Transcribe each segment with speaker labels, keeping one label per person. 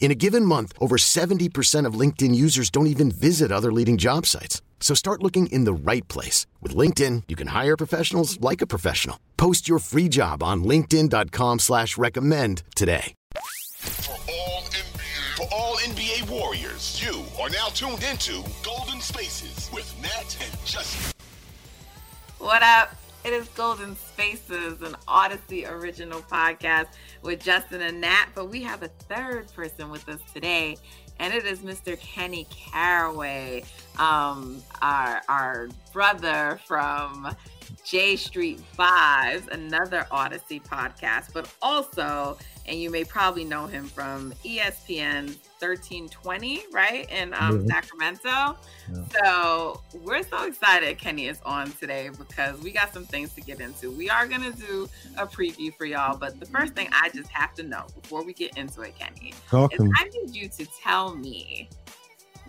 Speaker 1: In a given month, over 70% of LinkedIn users don't even visit other leading job sites. So start looking in the right place. With LinkedIn, you can hire professionals like a professional. Post your free job on linkedin.com slash recommend today.
Speaker 2: For all NBA, for all NBA warriors, you are now tuned into Golden Spaces with Nat and Justin.
Speaker 3: What up? It is Golden Spaces, an Audacy original podcast with Justin and Nat, but we have a third person with us today, and it is Mr. Kenny Caraway, um, our, our brother from J Street Vibes, another Audacy podcast, but also, and you may probably know him from ESPN 1320, right? In um,
Speaker 4: Mhm.
Speaker 3: Sacramento.
Speaker 4: Yeah.
Speaker 3: So we're so excited Kenny is on today because we got some things to get into. We are going to do a preview for y'all, but the first thing I just have to know before we get into it, Kenny,
Speaker 4: Talk
Speaker 3: is. I need you to tell me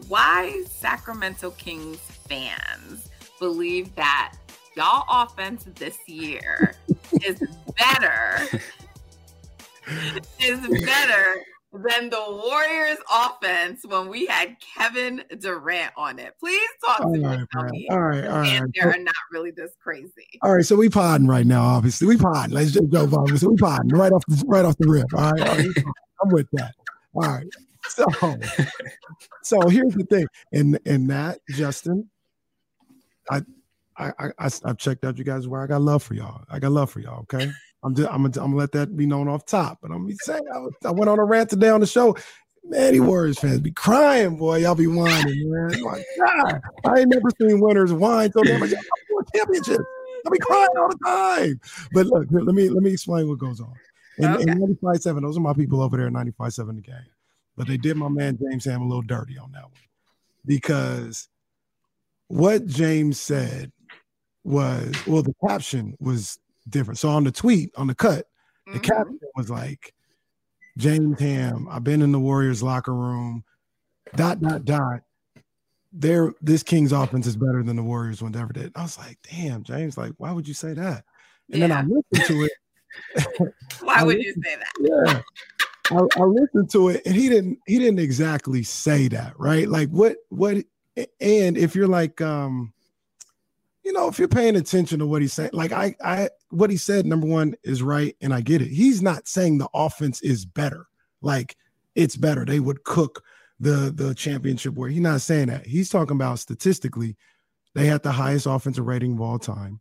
Speaker 3: why Sacramento Kings fans believe that y'all offense this year is better is better than the Warriors offense when we had Kevin Durant on it. Please talk to
Speaker 4: All
Speaker 3: me.
Speaker 4: right,
Speaker 3: and tell
Speaker 4: man.
Speaker 3: me
Speaker 4: All right, all right.
Speaker 3: there are not really this crazy.
Speaker 4: All right, so we podding right now. Obviously, we podding. Let's just go. So we podding right off the right off the rip. All right, all right. I'm with that. All right. So, so here's the thing, and and that Justin, I, I, I, I I've checked out you guys where I got love for y'all. I got love for y'all. Okay, I'm just I'm gonna, I'm gonna let that be known off top. But I'm gonna say I, I went on a rant today on the show. Man, these Warriors fans be crying, boy. Y'all be whining, man. Oh my God, I ain't never seen winners whine so damn much. Championships. I be crying all the time. But look, let me let me explain what goes on. In,
Speaker 3: Okay.
Speaker 4: in 95.7, those are my people over there at 95.7 the game. But they did my man James Ham a little dirty on that one. Because what James said was, well, the caption was different. So on the tweet, on the cut, the
Speaker 3: Mhm.
Speaker 4: caption was like, James Ham, I've been in the Warriors locker room, dot, dot, dot. There, this Kings offense is better than the Warriors one ever did. I was like, damn, James, like, why would you say that? And then I listened to it.
Speaker 3: Why
Speaker 4: I
Speaker 3: would you say that?
Speaker 4: Yeah. I, I listened to it and he didn't he didn't exactly say that, right? Like what what and if you're like um you know, if you're paying attention to what he's saying, like I I what he said, number one, is right, and I get it. He's not saying the offense is better, like it's better. They would cook the the championship where he's not saying that. He's talking about statistically, they had the highest offensive rating of all time.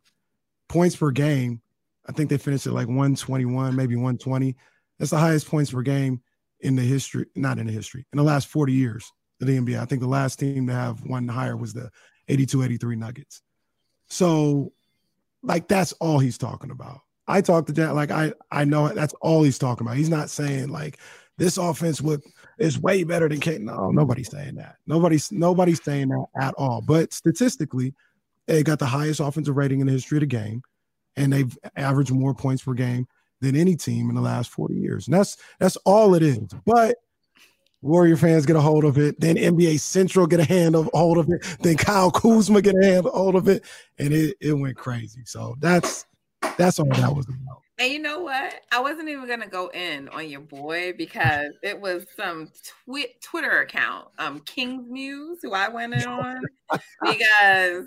Speaker 4: Points per game, I think they finished at like 121, maybe 120. That's the highest points per game in the history, not in the history, in the last 40 years of the NBA. I think the last team to have one higher was the 82 83 Nuggets. So, like, that's all he's talking about. I talked to Jack, like, I, I know that's all he's talking about. He's not saying, like, this offense would is way better than Kate. No, nobody's saying that. Nobody's nobody's saying that at all. But statistically, they got the highest offensive rating in the history of the game, and they've averaged more points per game than any team in the last 40 years. And that's that's all it is. But Warrior fans get a hold of it, then NBA Central get a hand of hold of it, then Kyle Kuzma get a hand hold of it, and it, it went crazy. So that's that's all that was about.
Speaker 3: And you know what? I wasn't even gonna go in on your boy because it was some twi- Twitter account, um, King's Muse, who I went in on because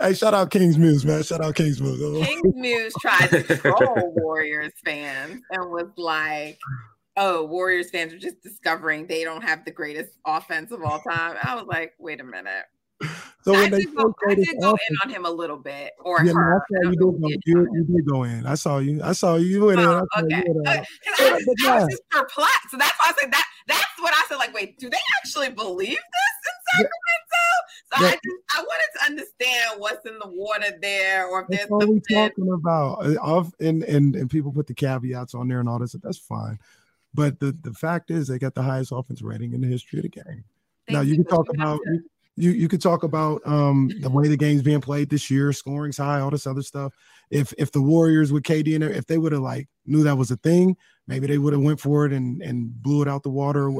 Speaker 4: Hey, shout out Kings Muse, man. Shout out Kings Muse.
Speaker 3: King's Muse tried to troll Warriors fans and was like, "Oh, Warriors fans are just discovering they don't have the greatest offense of all time." I was like, "Wait a minute."
Speaker 4: So
Speaker 3: I
Speaker 4: when they
Speaker 3: did go, I did go in on him a little bit, or
Speaker 4: yeah,
Speaker 3: her.
Speaker 4: I
Speaker 3: I
Speaker 4: saw you did go, you, you did go in. I saw you. I saw you. You in. I
Speaker 3: Oh,
Speaker 4: saw
Speaker 3: okay.
Speaker 4: you in.
Speaker 3: 'Cause I, was, I was just perplexed. So that's why I said that. That's what I said. Like, wait, do they actually believe this in Sacramento? So
Speaker 4: Yeah.
Speaker 3: I just I wanted to understand what's in the water there, or if
Speaker 4: That's
Speaker 3: there's
Speaker 4: we
Speaker 3: something.
Speaker 4: talking about. Uh, Of and and and people put the caveats on there and all this. That's fine. But the the fact is, they got the highest offense rating in the history of the game.
Speaker 3: Thank
Speaker 4: now you can talk about you, you you could talk about um the way the game's being played this year, scoring's high, all this other stuff. If if the Warriors with KD in there, if they would have like knew that was a thing, maybe they would have went for it and and blew it out the water.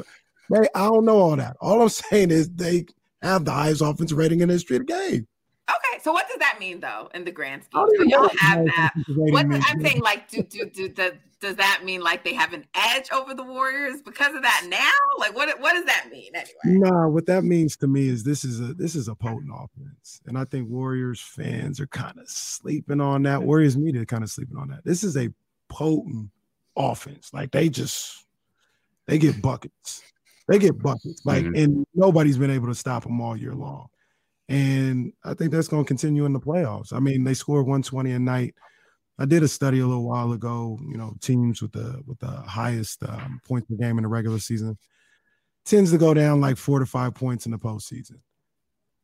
Speaker 4: I don't know all that. All I'm saying is they have the highest offense rating in the history of the game.
Speaker 3: Okay, so what does that mean though in the grand scheme? So y'all have that. What. I'm saying, like, do do do does, does that mean like they have an edge over the Warriors because of that now? Like, what what does that mean anyway?
Speaker 4: Nah, what that means to me is this is a this is a potent offense, and I think Warriors fans are kind of sleeping on that. Warriors media kind of sleeping on that. This is a potent offense. Like they just they get buckets, they get buckets. Like,
Speaker 5: Mhm.
Speaker 4: and nobody's been able to stop them all year long. And I think that's going to continue in the playoffs. I mean, they scored 120 a night. I did a study a little while ago. You know, teams with the with the highest um, points per game in the regular season tends to go down like four to five points in the postseason.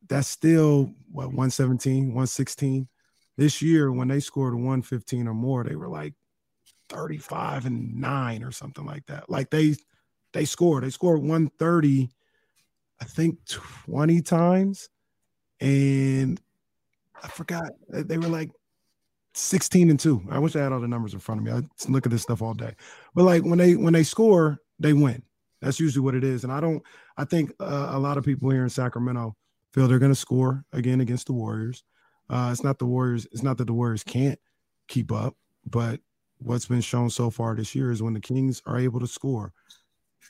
Speaker 4: That's still what 117, 116. This year, when they scored 115 or more, they were like 35 and nine or something like that. Like they they scored. They scored 130, I think 20 times. And I forgot they were like 16 and 2. I wish I had all the numbers in front of me. I look at this stuff all day. But like when they when they score, they win. That's usually what it is. And I don't, I think uh, a lot of people here in Sacramento feel they're going to score again against the Warriors. Uh, it's not the Warriors, it's not that the Warriors can't keep up, but what's been shown so far this year is when the Kings are able to score,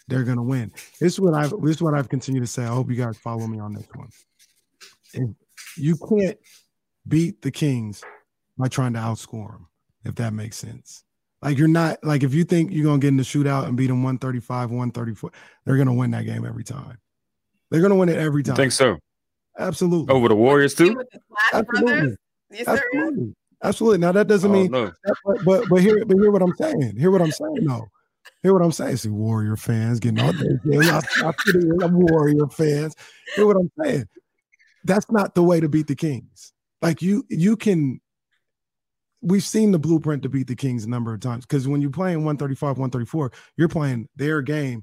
Speaker 4: they're going to win. This is what I've, this is what I've continued to say. I hope you guys follow me on this one. You can't beat the Kings by trying to outscore them, if that makes sense. Like you're not like if you think you're gonna get in the shootout and beat them 135, 134, they're gonna win that game every time. They're gonna win it every
Speaker 5: You
Speaker 4: time.
Speaker 5: think so?
Speaker 4: Absolutely.
Speaker 5: Over the Warriors too?
Speaker 3: with the Splash
Speaker 4: Absolutely.
Speaker 3: Brothers? You serious?
Speaker 4: Absolutely. Absolutely. Now that doesn't
Speaker 5: Oh,
Speaker 4: mean
Speaker 5: no.
Speaker 4: but but but hear but hear what I'm saying. Hear what I'm saying though. Hear what I'm saying. See, Warrior fans getting all their I, I fit in, I'm Warrior fans. Hear what I'm saying. That's not the way to beat the Kings. Like you, you can. We've seen the blueprint to beat the Kings a number of times because when you're playing 135, 134, you're playing their game,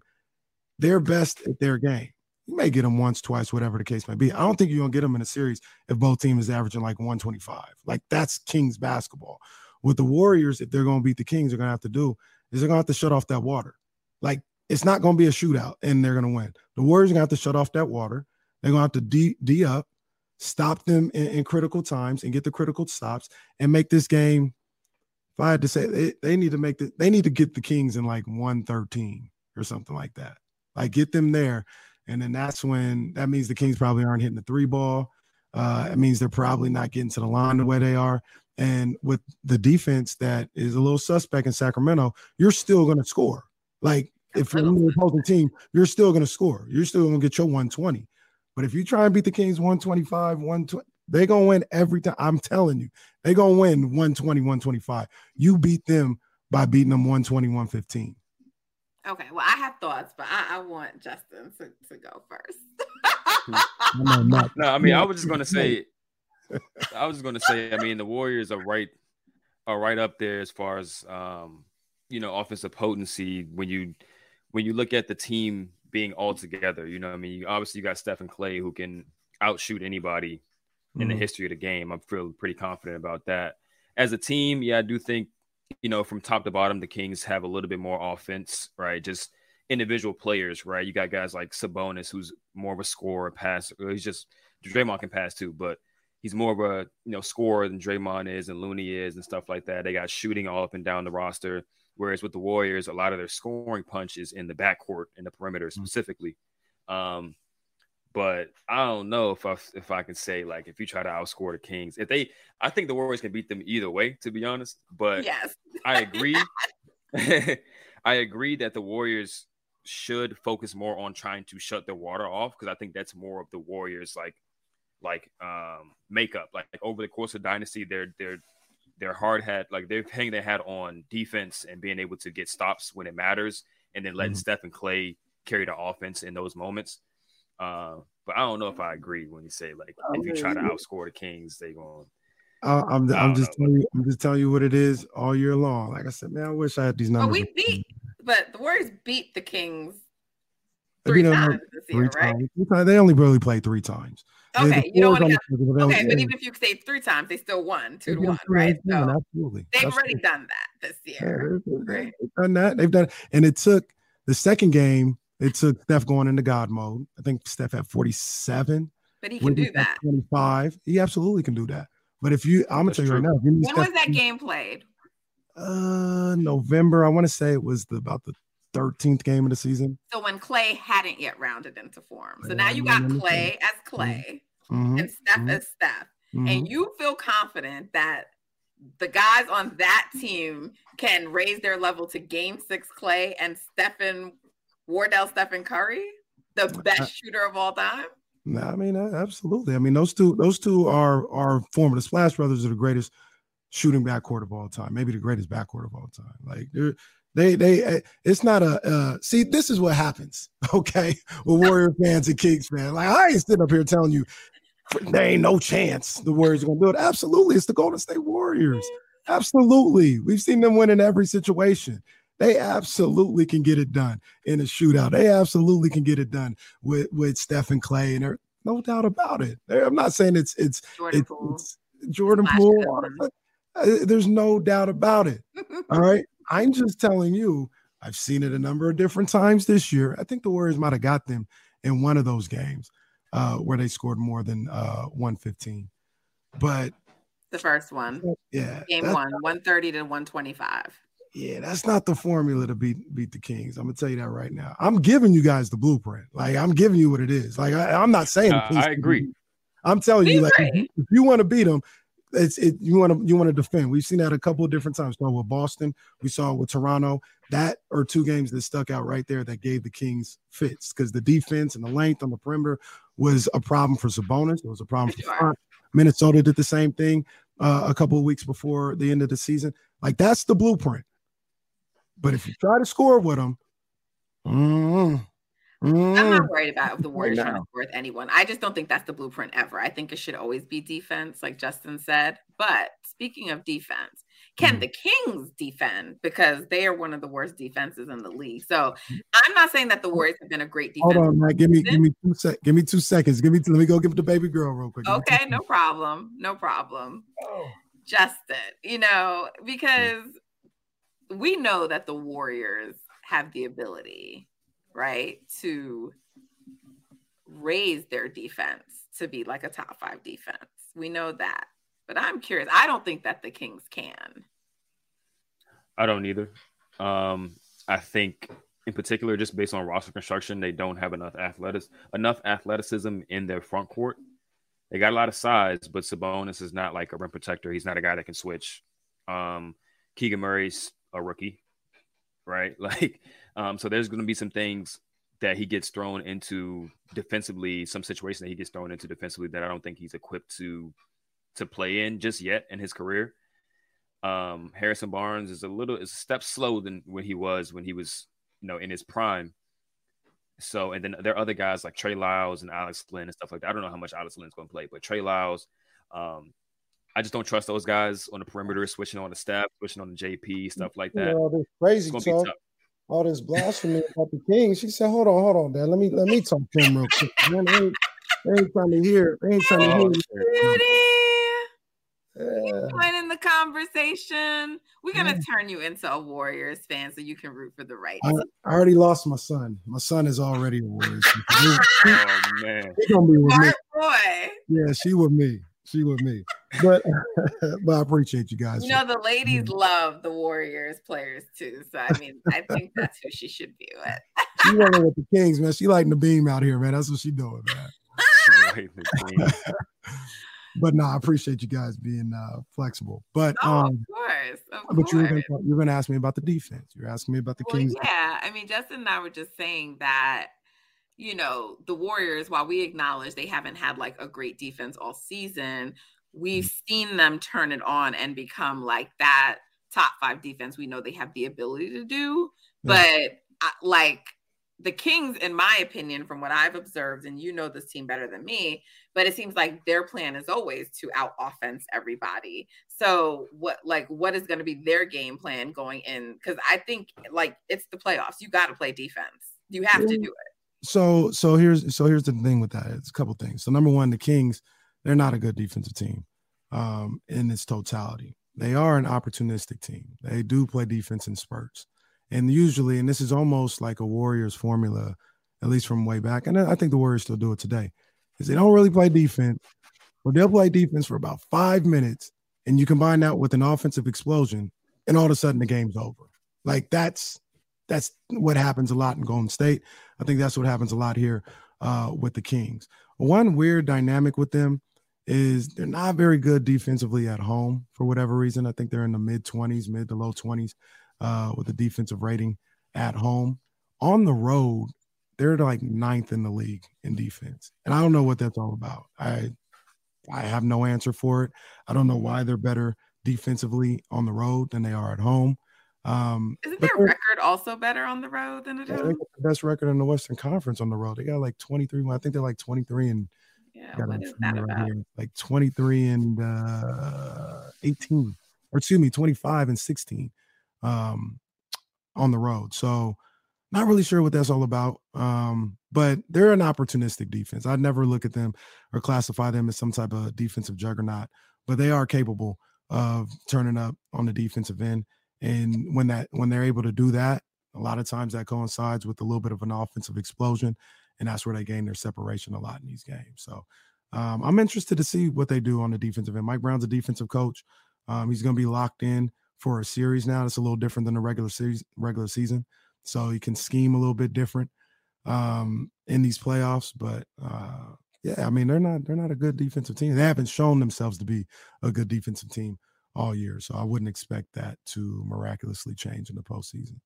Speaker 4: their best at their game. You may get them once, twice, whatever the case may be. I don't think you're gonna get them in a series if both teams is averaging like 125. Like that's Kings basketball. With the Warriors, if they're gonna beat the Kings, they're gonna have to do is they're gonna have to shut off that water. Like it's not gonna be a shootout and they're gonna win. The Warriors are gonna have to shut off that water. They're gonna have to D, D up, stop them in, in critical times and get the critical stops and make this game. If I had to say, they, they need to make the, they need to get the Kings in like 113 or something like that. Like get them there. And then that's when that means the Kings probably aren't hitting the three ball. Uh, it means they're probably not getting to the line the way they are. And with the defense that is a little suspect in Sacramento, you're still going to score. Like if you're the opposing team, you're still going to score. You're still going to get your 120. But if you try and beat the Kings 125, 120, they're going to win every time. I'm telling you, they're going to win 120, 125. You beat them by beating them 120, 115.
Speaker 3: Okay, well, I have thoughts, but I, I want Justin to, to go first.
Speaker 4: I know not-
Speaker 5: No, I mean, I was just gonna say, I was just gonna say, I mean, the Warriors are right, are right up there as far as um, you know, offensive potency. When you when you look at the team being all together, you know, what I mean, you, obviously you got Stephen Klay who can outshoot anybody in the
Speaker 4: Mhm.
Speaker 5: history of the game. I'm feeling pretty confident about that. As a team, yeah, I do think, you know, from top to bottom, the Kings have a little bit more offense, right? Just individual players, right? You got guys like Sabonis, who's more of a scorer, pass. He's just Draymond can pass too, but he's more of a you know scorer than Draymond is and Looney is and stuff like that. They got shooting all up and down the roster. Whereas with the Warriors, a lot of their scoring punches in the backcourt and the perimeter specifically. Um, but I don't know if I if I can say like if you try to outscore the Kings, if they, I think the Warriors can beat them either way, to be honest. But
Speaker 3: yes.
Speaker 5: I agree. I agree that the Warriors should focus more on trying to shut the water off because I think that's more of the Warriors like like um makeup. Like, like over the course of dynasty, they're they're they're hard hat like they're hanging their hat on defense and being able to get stops when it matters, and then letting mm-hmm. Steph and Klay carry the offense in those moments. Uh, but I don't know if I agree when you say like if you try to outscore the Kings, they going.
Speaker 4: Uh, I'm I'm just telling you, I'm just telling you what it is all year long. Like I said, man, I wish I had these numbers.
Speaker 3: But we beat, but the Warriors beat the Kings three times this year, three right?
Speaker 4: Times. They only really played three times.
Speaker 3: Okay, you don't want to. Get, okay, but even if you say three times, they still won two to one, right? So absolutely, they've already done that this year.
Speaker 4: Yeah, they've, right? they've done that. They've done, and it took the second game. It took Steph going into God mode. I think Steph had forty seven.
Speaker 3: But he can do that.
Speaker 4: Twenty five. He absolutely can do that. But if you, I'm gonna tell you right now.
Speaker 3: When Steph, was that game played?
Speaker 4: Uh, November. I want to say it was the, about the 13th game of the season.
Speaker 3: So when Klay hadn't yet rounded into form. So now you got Klay as Klay mm-hmm. and Steph mm-hmm. as Steph. Mm-hmm. And you feel confident that the guys on that team can raise their level to game six Klay and Stephen Wardell Stephen Curry, the best shooter of all time.
Speaker 4: No, I mean, absolutely. I mean, those two, those two are are former the Splash Brothers are the greatest shooting backcourt of all time, maybe the greatest backcourt of all time. Like they're they they eh, it's not a uh, see. This is what happens, okay, with Warrior fans and Kings fans. Like I ain't sitting up here telling you there ain't no chance the Warriors are gonna do it. Absolutely, it's the Golden State Warriors. Absolutely, we've seen them win in every situation. They absolutely can get it done in a shootout. They absolutely can get it done with with Steph and Klay, and there, no doubt about it. I'm not saying it's it's Jordan it's, Poole. It's Jordan Poole. Uh, there's no doubt about it. All right. I'm just telling you, I've seen it a number of different times this year. I think the Warriors might have got them in one of those games uh, where they scored more than uh, 115. But
Speaker 3: the first one,
Speaker 4: yeah,
Speaker 3: game one, 130 to 125.
Speaker 4: Yeah, that's not the formula to beat beat the Kings. I'm gonna tell you that right now. I'm giving you guys the blueprint. Like I'm giving you what it is. Like I, am not saying.
Speaker 5: Uh, I agree.
Speaker 4: I'm telling you, like if you want to beat them, it's it you want to you want to defend. We've seen that a couple of different times. So with Boston, we saw with Toronto. That are two games that stuck out right there that gave the Kings fits because the defense and the length on the perimeter was a problem for Sabonis. It was a problem for. Minnesota did the same thing uh, a couple of weeks before the end of the season. Like that's the blueprint. But if you try to score with them, mm,
Speaker 3: Mm. I'm not worried about the Warriors trying to with anyone. I just don't think that's the blueprint ever. I think it should always be defense, like Justin said. But speaking of defense, can mm. the Kings defend? Because they are one of the worst defenses in the league. So I'm not saying that the Warriors have been a great defense.
Speaker 4: Hold on, Nat. Give me, give me two sec. Give me two seconds. Give me. Two, let me go give the baby girl real quick.
Speaker 3: Okay, no problem. No problem. Oh. Justin, you know, because we know that the Warriors have the ability right, to raise their defense to be like a top five defense. We know that. But I'm curious. I don't think that the Kings can.
Speaker 5: I don't either. Um, I think in particular, just based on roster construction, they don't have enough athletics enough athleticism in their front court. They got a lot of size, but Sabonis is not like a rim protector. He's not a guy that can switch. Um, Keegan Murray's a rookie, right? Like um, so there's going to be some things that he gets thrown into defensively, some situation that he gets thrown into defensively that I don't think he's equipped to to play in just yet in his career. Um, Harrison Barnes is a little is a step slow than when he was when he was you know in his prime. So and then there are other guys like Trey Lyles and Alex Len and stuff like that. I don't know how much Alex Len's going to play, but Trey Lyles, um, I just don't trust those guys on the perimeter, switching on the Steph, switching on the JP, stuff like that.
Speaker 4: Crazy talk all this blasphemy about the king. She said, "Hold on, hold on, Dad. Let me let me talk to him real quick. Man, they, ain't, they ain't trying to hear. They ain't trying to oh, hear."
Speaker 3: Yeah. Join in the conversation. We're gonna turn you into a Warriors fan so you can root for the right.
Speaker 4: I, I already lost my son. My son is already a Warriors.
Speaker 5: oh man,
Speaker 4: he's gonna be with Smart
Speaker 3: me. boy.
Speaker 4: Yeah, she with me she with me. But but I appreciate you guys.
Speaker 3: You know, the ladies love the Warriors players too. So I mean, I think that's who she should be with.
Speaker 4: she running with the Kings, man. She lighting the beam out here, man. That's what she doing, man. but no, I appreciate you guys being uh, flexible. But
Speaker 3: oh, um, of course, of
Speaker 4: but you're gonna, you're gonna ask me about the defense. You're asking me about the
Speaker 3: well,
Speaker 4: Kings.
Speaker 3: Yeah, I mean, Justin and I were just saying that you know, the Warriors, while we acknowledge they haven't had like a great defense all season, we've mm-hmm. seen them turn it on and become like that top five defense we know they have the ability to do. Yeah. But like the Kings, in my opinion, from what I've observed, and you know this team better than me, but it seems like their plan is always to out offense everybody. So what like what is going to be their game plan going in? Because I think like it's the playoffs. You got to play defense. You have to do it.
Speaker 4: So so here's so here's the thing with that. It's a couple things. So number one, the Kings, they're not a good defensive team um, in its totality. They are an opportunistic team. They do play defense in spurts. And usually, and this is almost like a Warriors formula, at least from way back. And I think the Warriors still do it today, is they don't really play defense, but they'll play defense for about five minutes. And you combine that with an offensive explosion, and all of a sudden the game's over. Like that's that's what happens a lot in Golden State. I think that's what happens a lot here uh, with the Kings. One weird dynamic with them is they're not very good defensively at home for whatever reason. I think they're in the mid 20s, mid to low 20s uh, with the defensive rating at home. On the road, they're like ninth in the league in defense. And I don't know what that's all about. I I have no answer for it. I don't know why they're better defensively on the road than they are at home. Um,
Speaker 3: Isn't their record also better on the road than at home?
Speaker 4: the best record in the Western Conference on the road. They got like 23. I think they're like 23 and
Speaker 3: yeah, what is that about? Here,
Speaker 4: like 23 and uh, 18, or excuse me, 25 and 16 um, on the road. So not really sure what that's all about. Um, but they're an opportunistic defense. I'd never look at them or classify them as some type of defensive juggernaut, but they are capable of turning up on the defensive end. And when that when they're able to do that, a lot of times that coincides with a little bit of an offensive explosion, and that's where they gain their separation a lot in these games. So um, I'm interested to see what they do on the defensive end. Mike Brown's a defensive coach. Um, he's going to be locked in for a series now. It's a little different than the regular series, regular season, so he can scheme a little bit different um, in these playoffs. But uh, yeah, I mean they're not they're not a good defensive team. They haven't shown themselves to be a good defensive team all year, so I wouldn't expect that to miraculously change in the postseason.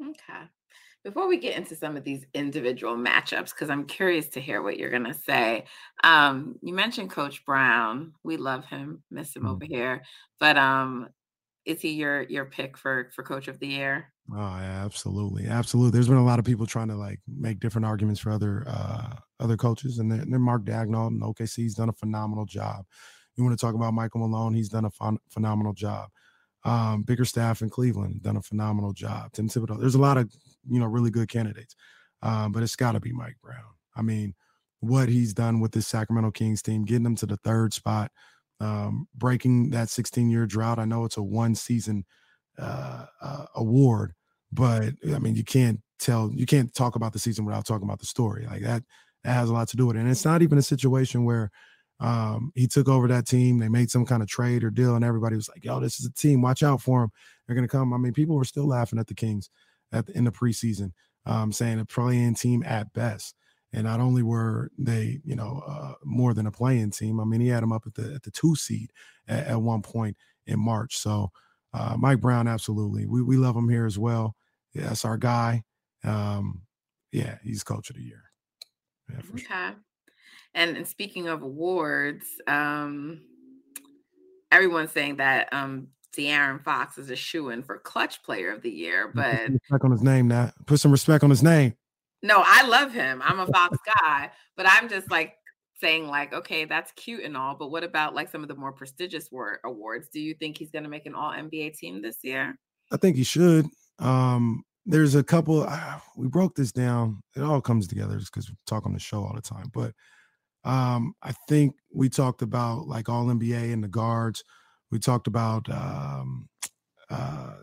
Speaker 3: Okay. Before we get into some of these individual matchups, because I'm curious to hear what you're going to say. Um, you mentioned Coach Brown. We love him, miss him mm-hmm. over here. But um, is he your your pick for for coach of the year?
Speaker 4: Oh, yeah, absolutely, absolutely. There's been a lot of people trying to like make different arguments for other uh other coaches, and then Mark Daigneault and OKC's done a phenomenal job. You want to talk about Michael Malone? He's done a ph- phenomenal job. Um, Bickerstaff in Cleveland done a phenomenal job. Tim Thibodeau. There's a lot of you know really good candidates, um, but it's got to be Mike Brown. I mean, what he's done with this Sacramento Kings team, getting them to the third spot um, breaking that 16 year drought. I know it's a one season uh, uh, award, but I mean, you can't tell, you can't talk about the season without talking about the story. Like that, that has a lot to do with it. And it's not even a situation where um, he took over that team. They made some kind of trade or deal, and everybody was like, "Yo, this is a team. Watch out for them. They're gonna come." I mean, people were still laughing at the Kings at the, in the preseason, um, saying a play-in team at best. And not only were they, you know, uh, more than a playing team. I mean, he had them up at the at the two seed at, at one point in March. So uh, Mike Brown, absolutely, we we love him here as well. Yeah, that's our guy. Um, yeah, he's coach of the year.
Speaker 3: Yeah, okay. Sure. And, and speaking of awards, um, everyone's saying that um, De'Aaron Fox is a shoe in for clutch player of the year, but
Speaker 4: put some respect on his name now. Put some respect on his name.
Speaker 3: No, I love him. I'm a Fox guy, but I'm just like saying like, okay, that's cute and all, but what about like some of the more prestigious war- awards? Do you think he's going to make an All NBA team this year?
Speaker 4: I think he should. Um, there's a couple. Uh, we broke this down. It all comes together just because we talk on the show all the time. But um, I think we talked about like All NBA and the guards. We talked about. Um, uh,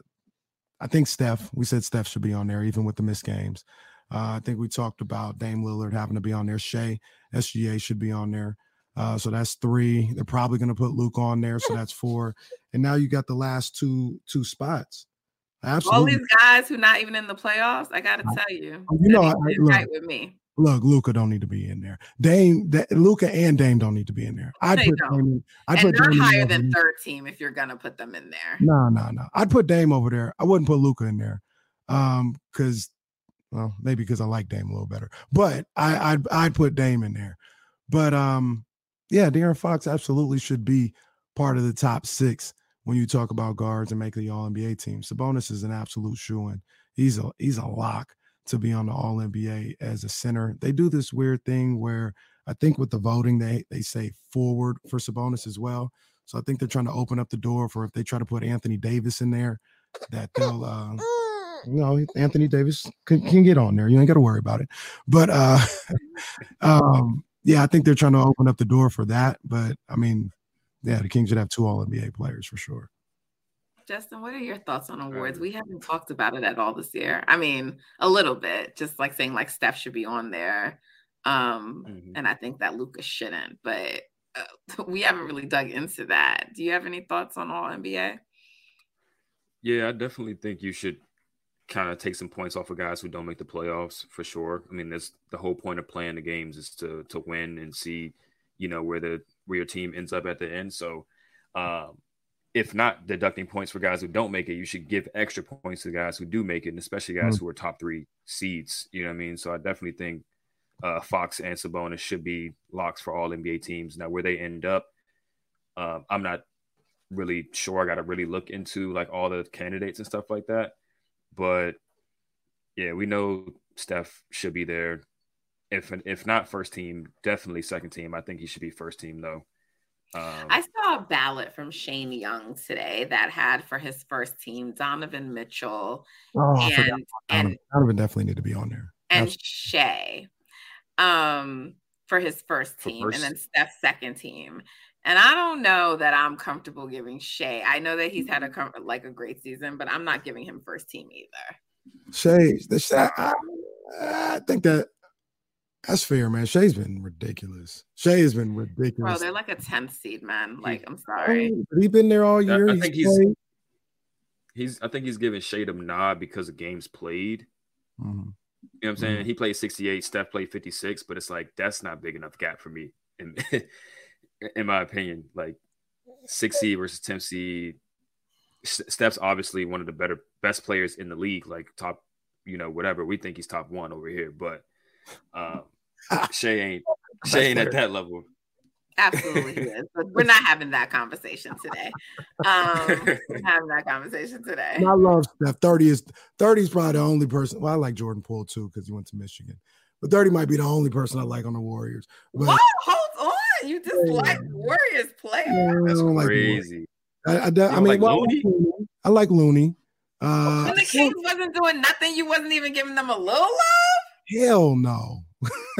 Speaker 4: I think Steph. We said Steph should be on there, even with the missed games. Uh, I think we talked about Dame Lillard having to be on there. Shai, SGA should be on there. Uh, so that's three. They're probably going to put Luke on there, so that's four. And now you got the last two two spots.
Speaker 3: Absolutely. All these guys who not even in the playoffs. I got to tell you, you know, I, look, right with me.
Speaker 4: Look, Luka don't need to be in there. Dame, Luka and Dame don't need to be in there. I'd
Speaker 3: they put Dame, I'd and put they're Dame higher than third team if you're gonna put them in there.
Speaker 4: No, no, no. I'd put Dame over there. I wouldn't put Luka in there. Um, because Well, maybe because I like Dame a little better, but I, I'd I'd put Dame in there. But um, yeah, De'Aaron Fox absolutely should be part of the top six when you talk about guards and make the All NBA team. Sabonis is an absolute shoe in. He's a he's a lock to be on the All NBA as a center. They do this weird thing where I think with the voting they they say forward for Sabonis as well. So I think they're trying to open up the door for if they try to put Anthony Davis in there, that they'll uh you know Anthony Davis can, can get on there. You ain't got to worry about it. But uh um yeah, I think they're trying to open up the door for that. But I mean, yeah, the Kings should have two All NBA players for sure.
Speaker 3: Justin, what are your thoughts on awards? We haven't talked about it at all this year. I mean, a little bit, just like saying like Steph should be on there. Um, mm-hmm. and I think that Lucas shouldn't, but uh, we haven't really dug into that. Do you have any thoughts on all NBA?
Speaker 5: Yeah, I definitely think you should kind of take some points off of guys who don't make the playoffs for sure. I mean, that's the whole point of playing the games is to to win and see, you know, where the where your team ends up at the end. So, um, if not deducting points for guys who don't make it, you should give extra points to guys who do make it, and especially guys mm-hmm. who are top three seeds. You know what I mean? So I definitely think uh, Fox and Sabonis should be locks for all NBA teams. Now, where they end up, uh, I'm not really sure. I got to really look into like all the candidates and stuff like that. But yeah, we know Steph should be there. If if not first team, definitely second team. I think he should be first team though.
Speaker 3: Um, I saw a ballot from Shane Young today that had for his first team Donovan Mitchell
Speaker 4: oh, and, and Donovan definitely need to be on there.
Speaker 3: And That's- Shai um for his first team first. and then Steph's second team. And I don't know that I'm comfortable giving Shai. I know that he's had a like a great season, but I'm not giving him first team either.
Speaker 4: Shai, the Shai, I, I think that that's fair, man. Shai's been ridiculous. Shai has been ridiculous.
Speaker 3: Bro, they're like a 10th seed, man. Like, I'm sorry.
Speaker 4: He's been there all year.
Speaker 5: I, I think he's, he's, he's I think he's giving Shai a nod because of games played. Mm-hmm. You know what I'm saying? Mm-hmm. He played 68, Steph played 56, but it's like that's not big enough gap for me. In, in my opinion, like six seed versus 10 seed. Steph's obviously one of the better best players in the league, like top, you know, whatever. We think he's top one over here, but um, Shai ain't Shai ain't at that level.
Speaker 3: Absolutely is. But we're not having that conversation today. Um, having that conversation today.
Speaker 4: I love Steph. 30 is 30 is probably the only person. Well, I like Jordan Poole too, because he went to Michigan. But 30 might be the only person I like on the Warriors. But,
Speaker 3: what? Hold on. You just yeah. like Warriors players.
Speaker 5: That's crazy.
Speaker 4: I, I, I, I mean, like well, Looney? I like Looney.
Speaker 3: Uh, when the Kings wasn't doing nothing, you wasn't even giving them a little love.
Speaker 4: Hell no.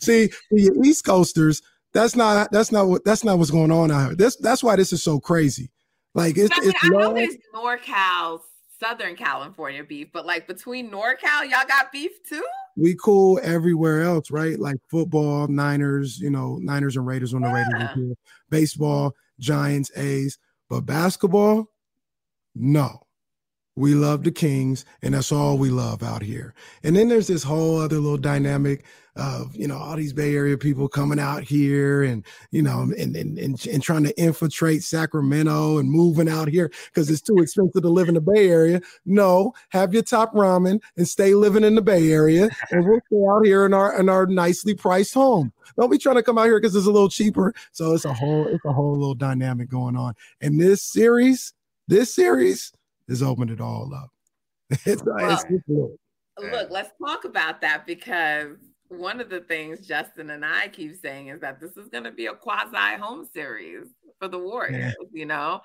Speaker 4: See, the East Coasters, that's not that's not what that's not what's going on out here. This that's why this is so crazy. Like it's, I, mean, it's
Speaker 3: I know there's NorCal, Southern California beef, but like between NorCal, y'all got beef too.
Speaker 4: We cool everywhere else, right? Like football, Niners, you know, Niners and Raiders on the yeah. Raiders Baseball, Giants, A's, but basketball, no. We love the Kings, and that's all we love out here. And then there's this whole other little dynamic of you know all these Bay Area people coming out here and you know and and and, and trying to infiltrate Sacramento and moving out here because it's too expensive to live in the Bay Area. No, have your top ramen and stay living in the Bay Area, and we'll stay out here in our in our nicely priced home. Don't be trying to come out here because it's a little cheaper. So it's a whole it's a whole little dynamic going on. And this series, this series has opened it all up. it's, well,
Speaker 3: it's, look, let's talk about that because one of the things Justin and I keep saying is that this is going to be a quasi home series for the Warriors. Yeah. You know,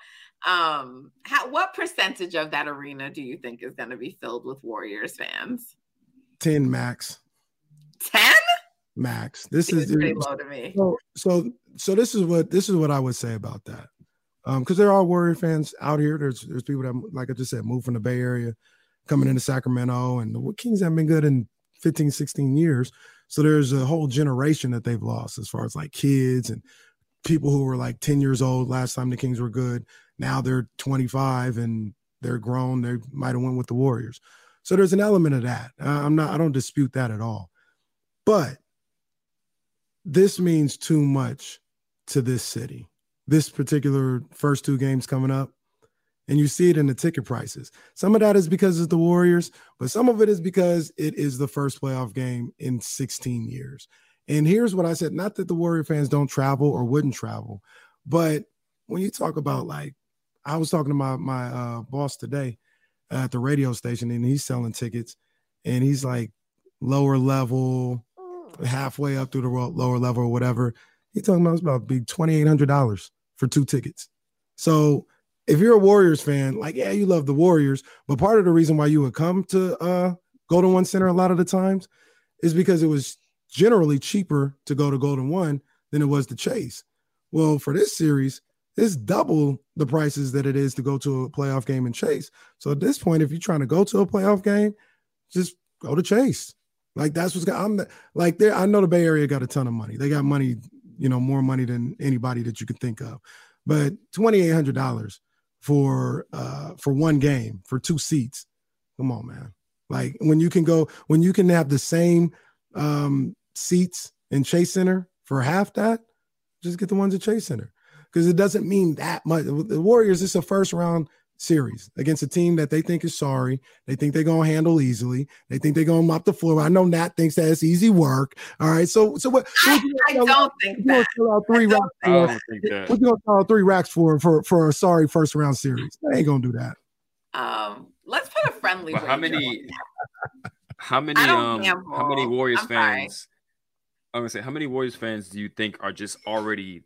Speaker 3: um, how what percentage of that arena do you think is going to be filled with Warriors fans?
Speaker 4: Ten max.
Speaker 3: Ten
Speaker 4: max. This is pretty low to me. So, so, so this is what this is what I would say about that because um, there are Warrior fans out here. There's there's people that, like I just said, moved from the Bay Area, coming into Sacramento, and the Kings haven't been good in 15, 16 years. So there's a whole generation that they've lost as far as like kids and people who were like 10 years old last time the Kings were good. Now they're 25 and they're grown. They might have went with the Warriors. So there's an element of that. I'm not. I don't dispute that at all. But this means too much to this city this particular first two games coming up, And you see it in the ticket prices. Some of that is because it's the Warriors, but some of it is because it is the first playoff game in 16 years. And here's what I said not that the Warrior fans don't travel or wouldn't travel, but when you talk about like, I was talking to my, my uh, boss today at the radio station and he's selling tickets and he's like lower level, halfway up through the lower level or whatever. He's talking about it's about be twenty eight hundred dollars for two tickets. So if you're a Warriors fan, like yeah, you love the Warriors, but part of the reason why you would come to uh, Golden One Center a lot of the times is because it was generally cheaper to go to Golden One than it was to Chase. Well, for this series, it's double the prices that it is to go to a playoff game and Chase. So at this point, if you're trying to go to a playoff game, just go to Chase. Like that's what's got. I'm the, like there. I know the Bay Area got a ton of money. They got money, you know, more money than anybody that you could think of. But twenty eight hundred dollars for uh for one game for two seats. Come on, man. Like when you can go when you can have the same um seats in Chase Center for half that, just get the ones at Chase Center because it doesn't mean that much. The Warriors, it's a first round series against a team that they think is sorry. They think they're gonna handle easily. They think they're gonna mop the floor. I know Nat thinks that it's easy work. All right. So so what
Speaker 3: I, I don't out, think that.
Speaker 4: Three racks for, What you gonna call three racks for for for a sorry first round series? They ain't gonna do that.
Speaker 3: Um let's put a friendly
Speaker 5: but how many how many um gamble. how many Warriors I'm fans sorry. I'm gonna say how many Warriors fans do you think are just already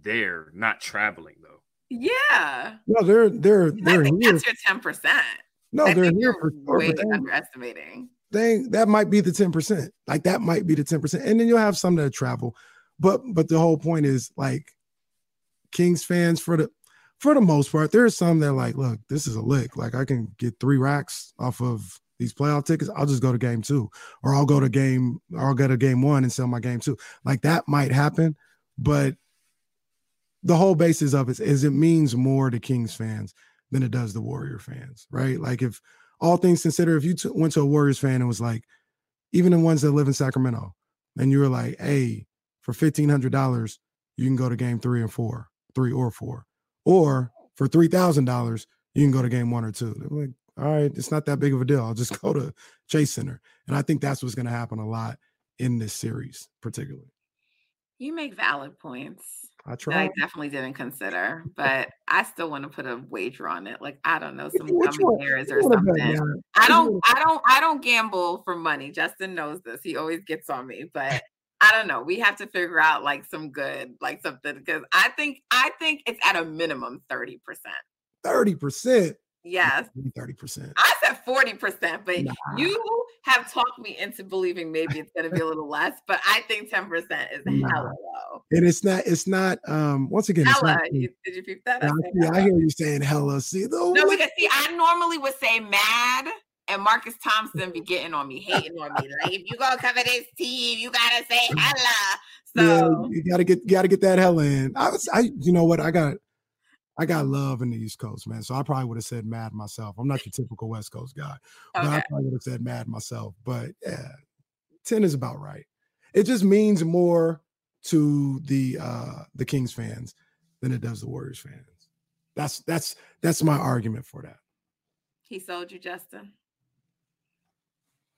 Speaker 5: there, not traveling though?
Speaker 3: Yeah.
Speaker 4: No, they're they're they're
Speaker 3: here. That's your ten percent.
Speaker 4: No,
Speaker 3: I
Speaker 4: they're here for
Speaker 3: sure. Way underestimating.
Speaker 4: They that might be the ten percent. Like that might be the ten percent, and then you'll have some that travel. But but the whole point is like Kings fans for the for the most part, there are some that are like, look, this is a lick. Like I can get three racks off of these playoff tickets. I'll just go to game two, or I'll go to game, or I'll go to game one and sell my game two. Like that might happen, but the whole basis of it is it means more to Kings fans than it does the Warrior fans, right? Like if all things considered, if you t- went to a Warriors fan and was like, even the ones that live in Sacramento, and you were like, hey, for fifteen hundred dollars, you can go to game three and four, three or four, or for three thousand dollars, you can go to game one or two. They're like, all right, it's not that big of a deal. I'll just go to Chase Center, and I think that's what's going to happen a lot in this series, particularly.
Speaker 3: You make valid points.
Speaker 4: I try.
Speaker 3: I definitely didn't consider, but I still want to put a wager on it. Like I don't know, some gummy bears or something. I don't, I don't, I don't gamble for money. Justin knows this. He always gets on me, but I don't know. We have to figure out like some good, like something because I think, I think it's at a minimum thirty percent.
Speaker 4: Thirty percent.
Speaker 3: Yes.
Speaker 4: 30%.
Speaker 3: I said 40%, but nah. you have talked me into believing maybe it's gonna be a little less, but I think 10% is nah. hella low.
Speaker 4: And it's not, it's not um once again,
Speaker 3: hella.
Speaker 4: Not,
Speaker 3: you, did you peep that?
Speaker 4: I, yeah, I hear you saying hella. See though.
Speaker 3: No, because see, I normally would say mad. And Marcus Thompson be getting on me, hating on me. Like, if you gonna cover this team, you gotta say hella. So
Speaker 4: yeah, you gotta get you gotta get that hella in. I was I you know what I got I got love in the East Coast, man. So I probably would have said mad myself. I'm not your typical West Coast guy, but I probably would have said mad myself. But yeah, 10 is about right. It just means more to the uh the Kings fans than it does the Warriors fans. That's that's that's my argument for that.
Speaker 3: He sold you, Justin.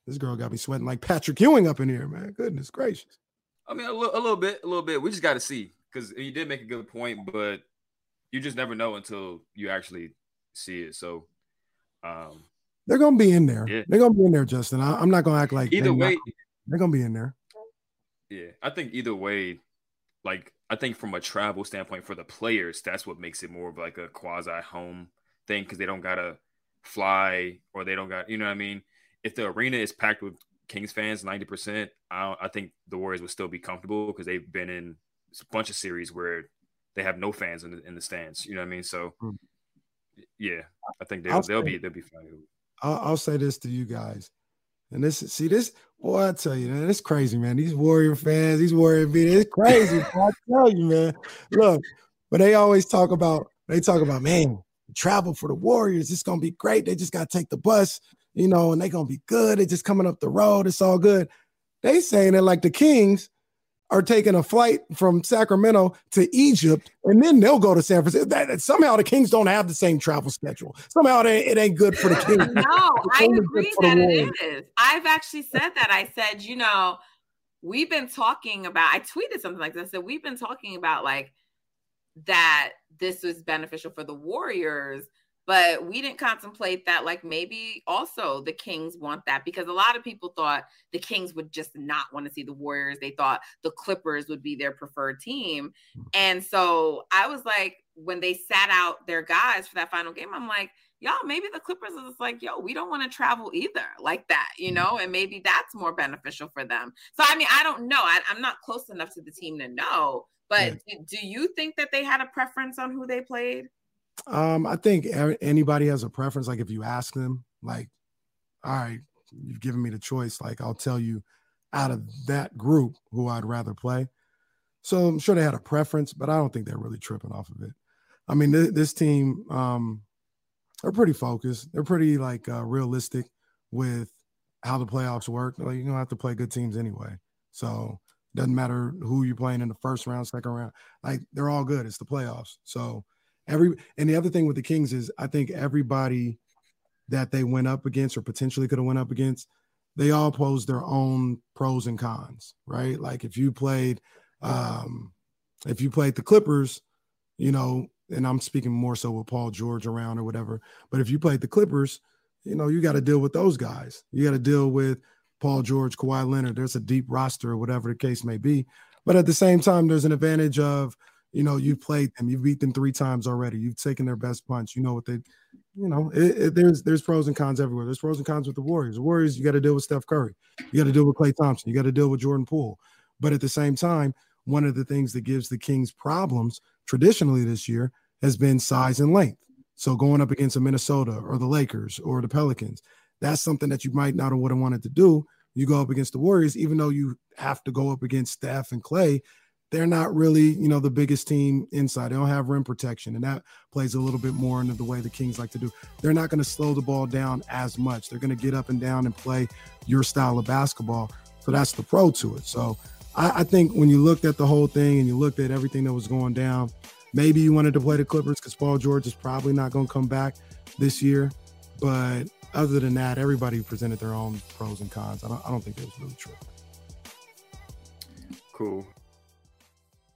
Speaker 4: This girl got me sweating like Patrick Ewing up in here, man. Goodness gracious.
Speaker 5: I mean, a little, a little bit, a little bit. We just got to see because you did make a good point, but you just never know until you actually see it. So um
Speaker 4: they're gonna be in there. Yeah. They're gonna be in there, Justin. I, am not gonna act like
Speaker 5: either way.
Speaker 4: Not, they're gonna be in there.
Speaker 5: Yeah, I think either way, like I think from a travel standpoint for the players, that's what makes it more of like a quasi home thing because they don't gotta fly or they don't got you know what I mean. If the arena is packed with Kings fans, ninety percent, I, I think the Warriors would still be comfortable because they've been in a bunch of series where they have no fans in the, in the stands. You know what I mean? So, mm. yeah, I think they'll, they'll be they'll be fine.
Speaker 4: I'll, I'll, say this to you guys, and this see this. Boy, I tell you, man, it's crazy, man. These Warrior fans, these Warrior beats, it's crazy. I tell you, man. Look, but they always talk about they talk about man, travel for the Warriors. It's gonna be great. They just gotta take the bus, you know, and they're gonna be good. They just coming up the road. It's all good. They saying it like the Kings are taking a flight from Sacramento to Egypt, and then they'll go to San Francisco. That, that somehow the Kings don't have the same travel schedule. Somehow it ain't, it ain't good for the Kings.
Speaker 3: no, I agree that it is. I've actually said that. I said, you know, we've been talking about. I tweeted something like this. That we've been talking about like that. This was beneficial for the Warriors but we didn't contemplate that like maybe also the kings want that because a lot of people thought the kings would just not want to see the warriors they thought the clippers would be their preferred team hmm. and so i was like when they sat out their guys for that final game i'm like y'all maybe the clippers is like yo we don't want to travel either like that you hmm. know and maybe that's more beneficial for them so i mean i don't know I, am not close enough to the team to know but yeah. do, do you think that they had a preference on who they played
Speaker 4: um, I think anybody has a preference. Like if you ask them, like, all right, you've given me the choice. Like I'll tell you out of that group who I'd rather play. So I'm sure they had a preference, but I don't think they're really tripping off of it. I mean, th- this team, um, they're pretty focused. They're pretty like uh, realistic with how the playoffs work. Like, you're gonna have to play good teams anyway. So doesn't matter who you're playing in the first round, second round. Like they're all good. It's the playoffs. So every and the other thing with the Kings is I think everybody that they went up against or potentially could have went up against, they all pose their own pros and cons, right? Like if you played um if you played the Clippers, you know, and I'm speaking more so with Paul George around or whatever, but if you played the Clippers, you know, you got to deal with those guys. You got to deal with Paul George, Kawhi Leonard. There's a deep roster or whatever the case may be. But at the same time, there's an advantage of you know, you've mm-hmm. played them, you've beat them three times already. You've taken their best punch. You know what they, you know, it, it, there's there's pros and cons everywhere. There's pros and cons with the Warriors. The Warriors, you got to deal with Steph Curry. You got to deal with Klay Thompson. You got to deal with Jordan Poole. But at the same time, one of the things that gives the Kings problems traditionally this year has been size and length. So going up against a Minnesota or the Lakers or the Pelicans, that's something that you might not have would have wanted to do. You go up against the Warriors, even though you have to go up against Steph and Klay they're not really, you know, the biggest team inside. They don't have rim protection, and that plays a little bit more into the way the Kings like to do. They're not going to slow the ball down as much. They're going to get up and down and play your style of basketball. So that's the pro to it. So I, I think when you looked at the whole thing and you looked at everything that was going down, maybe you wanted to play the Clippers because Paul George is probably not going to come back this year. But other than that, everybody presented their own pros and cons. I don't, I don't think it was really true.
Speaker 5: Cool.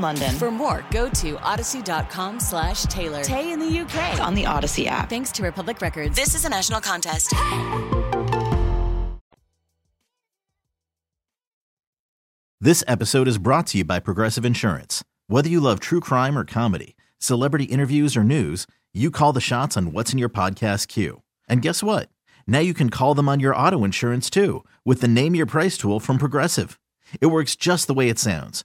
Speaker 6: London.
Speaker 7: For more, go to audacy.com slash Taylor. Tay in the UK.
Speaker 6: It's on the Audacy app.
Speaker 7: Thanks to Republic Records. This is a national contest.
Speaker 8: This episode is brought to you by Progressive Insurance. Whether you love true crime or comedy, celebrity interviews or news, you call the shots on what's in your podcast queue. And guess what? Now you can call them on your auto insurance too with the Name Your Price tool from Progressive. It works just the way it sounds